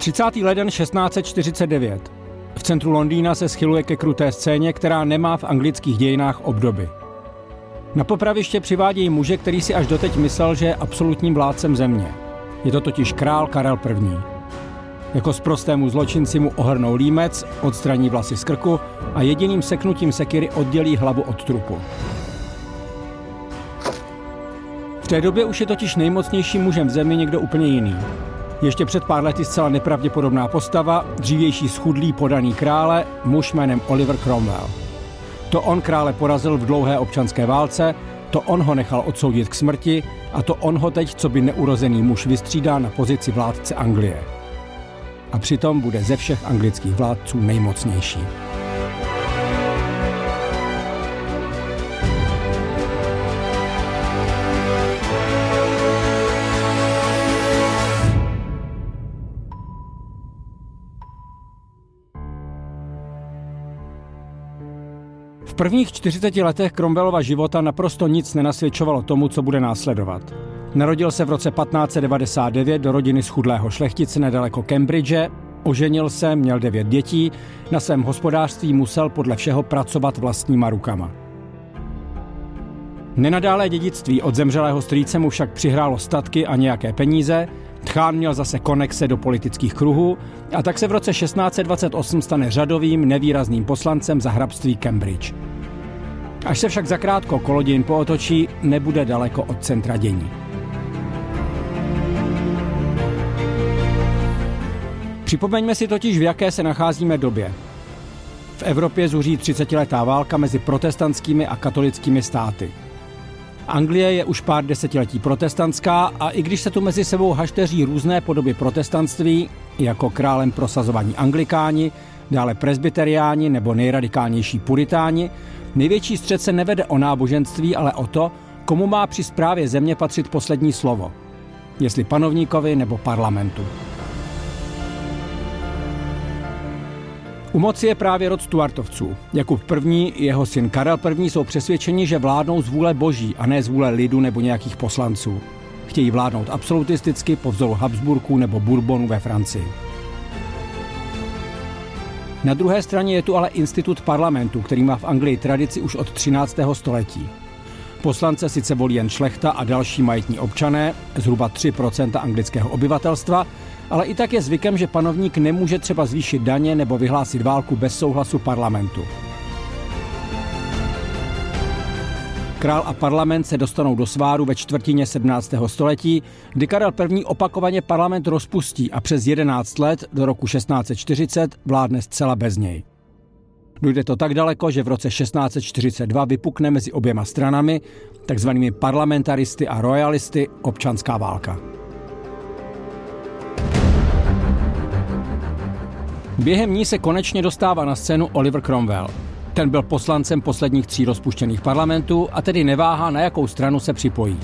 Třicátý leden 1649. V centru Londýna se schyluje ke kruté scéně, která nemá v anglických dějinách obdoby. Na popraviště přivádějí muže, který si až doteď myslel, že je absolutním vládcem země. Je to totiž král Karel I. Jako sprostému zločinci mu ohrnou límec, odstraní vlasy z krku a jediným seknutím sekiry oddělí hlavu od trupu. V té době už je totiž nejmocnějším mužem v zemi někdo úplně jiný. Ještě před pár lety zcela nepravděpodobná postava, dřívější schudlý podaný krále, muž jménem Oliver Cromwell. To on krále porazil v dlouhé občanské válce, to on ho nechal odsoudit k smrti a to on ho teď, co by neurozený muž, vystřídá na pozici vládce Anglie. A přitom bude ze všech anglických vládců nejmocnější. Prvních 40 letech Cromwellova života naprosto nic nenasvědčovalo tomu, co bude následovat. Narodil se v roce 1599 do rodiny schudlého šlechtice nedaleko Cambridge, oženil se, měl devět dětí, na svém hospodářství musel podle všeho pracovat vlastníma rukama. Nenadálé dědictví od zemřelého strýce mu však přihrálo statky a nějaké peníze, Tchán měl zase konexe do politických kruhů a tak se v roce 1628 stane řadovým nevýrazným poslancem za hrabství Cambridge. Až se však zakrátko kolodějin pootočí, nebude daleko od centra dění. Připomeňme si totiž, v jaké se nacházíme době. V Evropě zuří 30-letá válka mezi protestantskými a katolickými státy. Anglie je už pár desetiletí protestantská a i když se tu mezi sebou hašteří různé podoby protestantství, jako králem prosazovaní anglikáni, dále presbyteriáni nebo nejradikálnější puritáni, největší střed se nevede o náboženství, ale o to, komu má při správě země patřit poslední slovo. Jestli panovníkovi nebo parlamentu. U moci je právě rod Stuartovců. Jakub I. jeho syn Karel I. jsou přesvědčeni, že vládnou z vůle boží a ne z vůle lidu nebo nějakých poslanců. Chtějí vládnout absolutisticky po vzoru Habsburků nebo Bourbonů ve Francii. Na druhé straně je tu ale institut parlamentu, který má v Anglii tradici už od 13. století. Poslance sice volí jen šlechta a další majetní občané, zhruba 3% anglického obyvatelstva, ale i tak je zvykem, že panovník nemůže třeba zvýšit daně nebo vyhlásit válku bez souhlasu parlamentu. Král a parlament se dostanou do sváru ve čtvrtině 17. století, kdy Karel I. opakovaně parlament rozpustí a přes 11 let do roku 1640 vládne zcela bez něj. Dojde to tak daleko, že v roce 1642 vypukne mezi oběma stranami, takzvanými parlamentaristy a royalisty, občanská válka. Během ní se konečně dostává na scénu Oliver Cromwell. Ten byl poslancem posledních tří rozpuštěných parlamentů a tedy neváhá, na jakou stranu se připojí.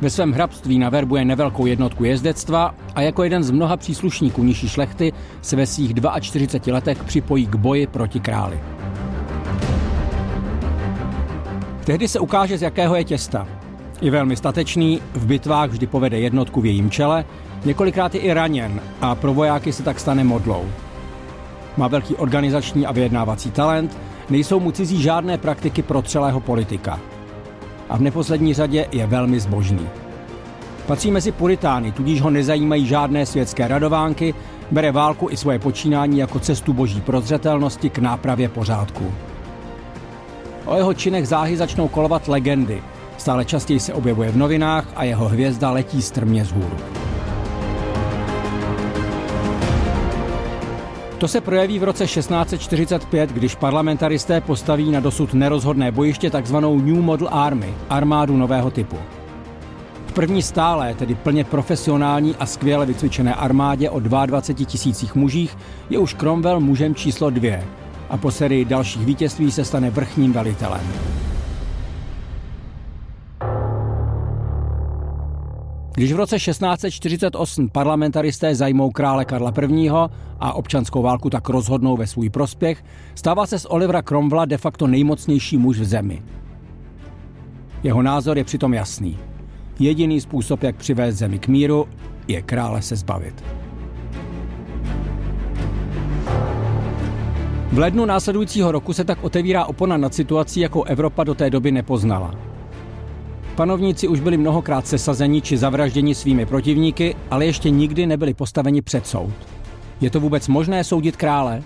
Ve svém hrabství naverbuje nevelkou jednotku jezdectva a jako jeden z mnoha příslušníků nižší šlechty se ve svých 42 letech připojí k boji proti králi. Tehdy se ukáže, z jakého je těsta. Je velmi statečný, v bitvách vždy povede jednotku v jejím čele, několikrát je i raněn a pro vojáky se tak stane modlou. Má velký organizační a vyjednávací talent, nejsou mu cizí žádné praktiky pro celého politika. A v neposlední řadě je velmi zbožný. Patří mezi puritány, tudíž ho nezajímají žádné světské radovánky, bere válku i svoje počínání jako cestu boží prozřetelnosti k nápravě pořádku. O jeho činech záhy začnou kolovat legendy. Stále častěji se objevuje v novinách a jeho hvězda letí strmě z hůru. To se projeví v roce 1645, když parlamentaristé postaví na dosud nerozhodné bojiště takzvanou New Model Army, armádu nového typu. V první stále, tedy plně profesionální a skvěle vycvičené armádě o 22 tisících mužích je už Cromwell mužem číslo dvě a po sérii dalších vítězství se stane vrchním velitelem. Když v roce 1648 parlamentaristé zajmou krále Karla I. a občanskou válku tak rozhodnou ve svůj prospěch, stává se z Olivera Cromwella de facto nejmocnější muž v zemi. Jeho názor je přitom jasný. Jediný způsob, jak přivést zemi k míru, je krále se zbavit. V lednu následujícího roku se tak otevírá opona nad situací, jakou Evropa do té doby nepoznala. Panovníci už byli mnohokrát sesazeni či zavražděni svými protivníky, ale ještě nikdy nebyli postaveni před soud. Je to vůbec možné soudit krále?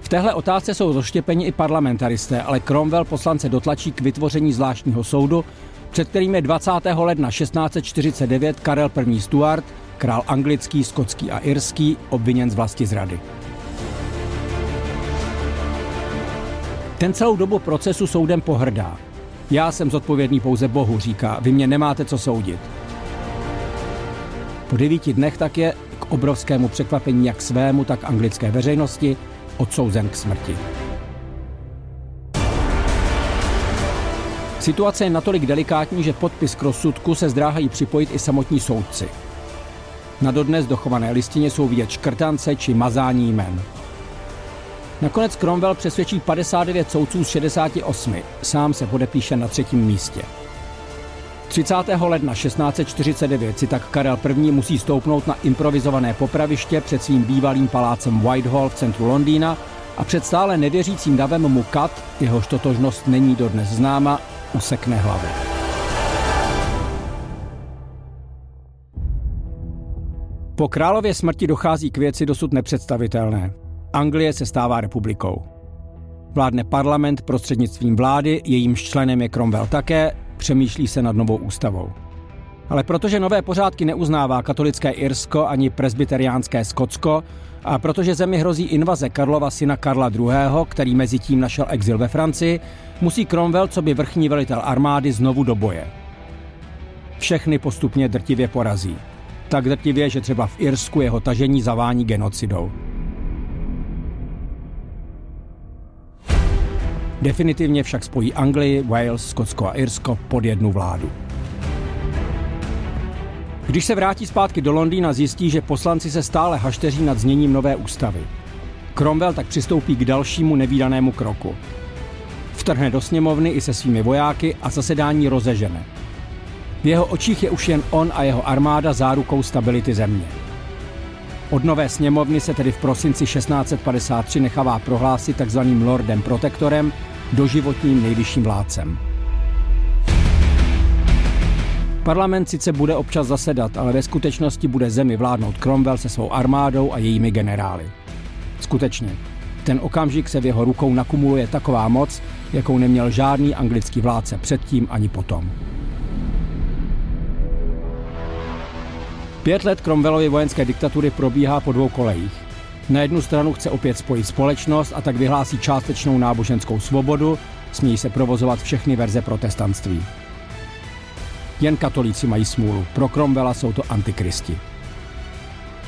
V téhle otázce jsou rozštěpeni i parlamentaristé, ale Cromwell poslance dotlačí k vytvoření zvláštního soudu, před kterým je 20. ledna 1649 Karel I. Stuart, král anglický, skotský a irský, obviněn z vlasti zrady. Ten celou dobu procesu soudem pohrdá. Já jsem zodpovědný pouze Bohu, říká, vy mě nemáte co soudit. Po devíti dnech tak je k obrovskému překvapení jak svému, tak anglické veřejnosti odsouzen k smrti. Situace je natolik delikátní, že podpis k rozsudku se zdráhají připojit i samotní soudci. Na dodnes dochované listině jsou vidět škrtance či mazání jmen. Nakonec Cromwell přesvědčí 59 soudců z 68. Sám se podepíše na třetím místě. 30. ledna 1649 si tak Karel I. musí stoupnout na improvizované popraviště před svým bývalým palácem Whitehall v centru Londýna a před stále nevěřícím davem mu Kat, jehož totožnost není dodnes známa, usekne hlavu. Po králově smrti dochází k věci dosud nepředstavitelné. Anglie se stává republikou. Vládne parlament prostřednictvím vlády, jejímž členem je Cromwell také, přemýšlí se nad novou ústavou. Ale protože nové pořádky neuznává katolické Irsko ani presbyteriánské Skotsko a protože zemi hrozí invaze Karlova syna Karla II., který mezi tím našel exil ve Francii, musí Cromwell, co by vrchní velitel armády, znovu do boje. Všechny postupně drtivě porazí. Tak drtivě, že třeba v Irsku jeho tažení zavání genocidou. Definitivně však spojí Anglii, Wales, Skotsko a Irsko pod jednu vládu. Když se vrátí zpátky do Londýna, zjistí, že poslanci se stále hašteří nad zněním nové ústavy. Cromwell tak přistoupí k dalšímu nevýdanému kroku. Vtrhne do sněmovny i se svými vojáky a zasedání rozežene. V jeho očích je už jen on a jeho armáda zárukou stability země. Od nové sněmovny se tedy v prosinci 1653 nechává prohlásit takzvaným lordem protektorem, doživotním nejvyšším vládcem. Parlament sice bude občas zasedat, ale ve skutečnosti bude zemi vládnout Cromwell se svou armádou a jejími generály. Skutečně, ten okamžik se v jeho rukou nakumuluje taková moc, jakou neměl žádný anglický vládce předtím ani potom. Pět let Cromwellovy vojenské diktatury probíhá po dvou kolejích. Na jednu stranu chce opět spojit společnost a tak vyhlásí částečnou náboženskou svobodu, smějí se provozovat všechny verze protestantství. Jen katolíci mají smůlu, pro Cromwella jsou to antikristi.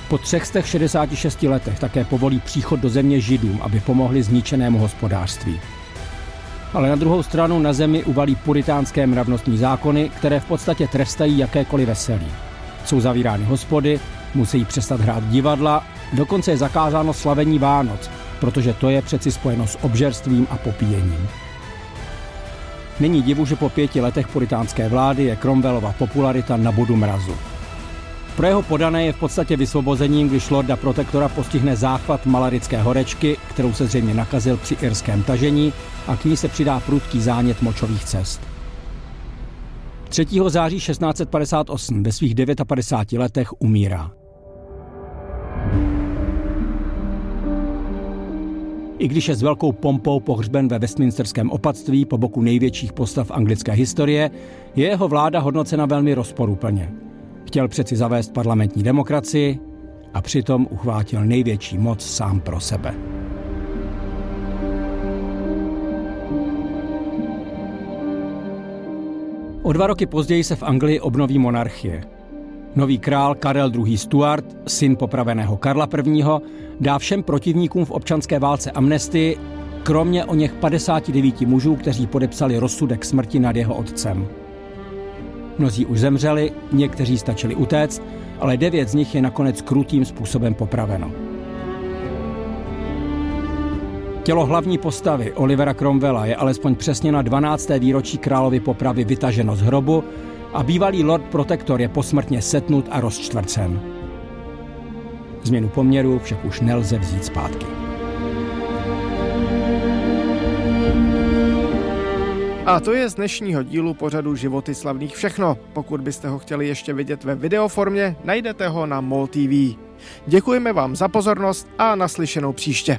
Po 366 letech také povolí příchod do země židům, aby pomohli zničenému hospodářství. Ale na druhou stranu na zemi uvalí puritánské mravnostní zákony, které v podstatě trestají jakékoliv veselí. Jsou zavírány hospody, musí přestat hrát divadla, dokonce je zakázáno slavení Vánoc, protože to je přeci spojeno s obžerstvím a popíjením. Není divu, že po pěti letech puritánské vlády je Cromwellova popularita na bodu mrazu. Pro jeho podané je v podstatě vysvobozením, když Lorda Protektora postihne záchvat malarické horečky, kterou se zřejmě nakazil při irském tažení a k ní se přidá prudký zánět močových cest. 3. září 1658 ve svých 59 letech umírá. I když je s velkou pompou pohřben ve Westminsterském opatství po boku největších postav anglické historie, je jeho vláda hodnocena velmi rozporuplně. Chtěl přeci zavést parlamentní demokracii a přitom uchvátil největší moc sám pro sebe. O dva roky později se v Anglii obnoví monarchie. Nový král Karel II. Stuart, syn popraveného Karla I., dá všem protivníkům v občanské válce amnestii, kromě o něch 59 mužů, kteří podepsali rozsudek smrti nad jeho otcem. Mnozí už zemřeli, někteří stačili utéct, ale devět z nich je nakonec krutým způsobem popraveno. Tělo hlavní postavy Olivera Cromwella je alespoň přesně na 12. výročí královy popravy vytaženo z hrobu a bývalý lord protektor je posmrtně setnut a rozčtvrcen. Změnu poměru však už nelze vzít zpátky. A to je z dnešního dílu pořadu Životy slavných všechno. Pokud byste ho chtěli ještě vidět ve videoformě, najdete ho na MOL TV. Děkujeme vám za pozornost a naslyšenou příště.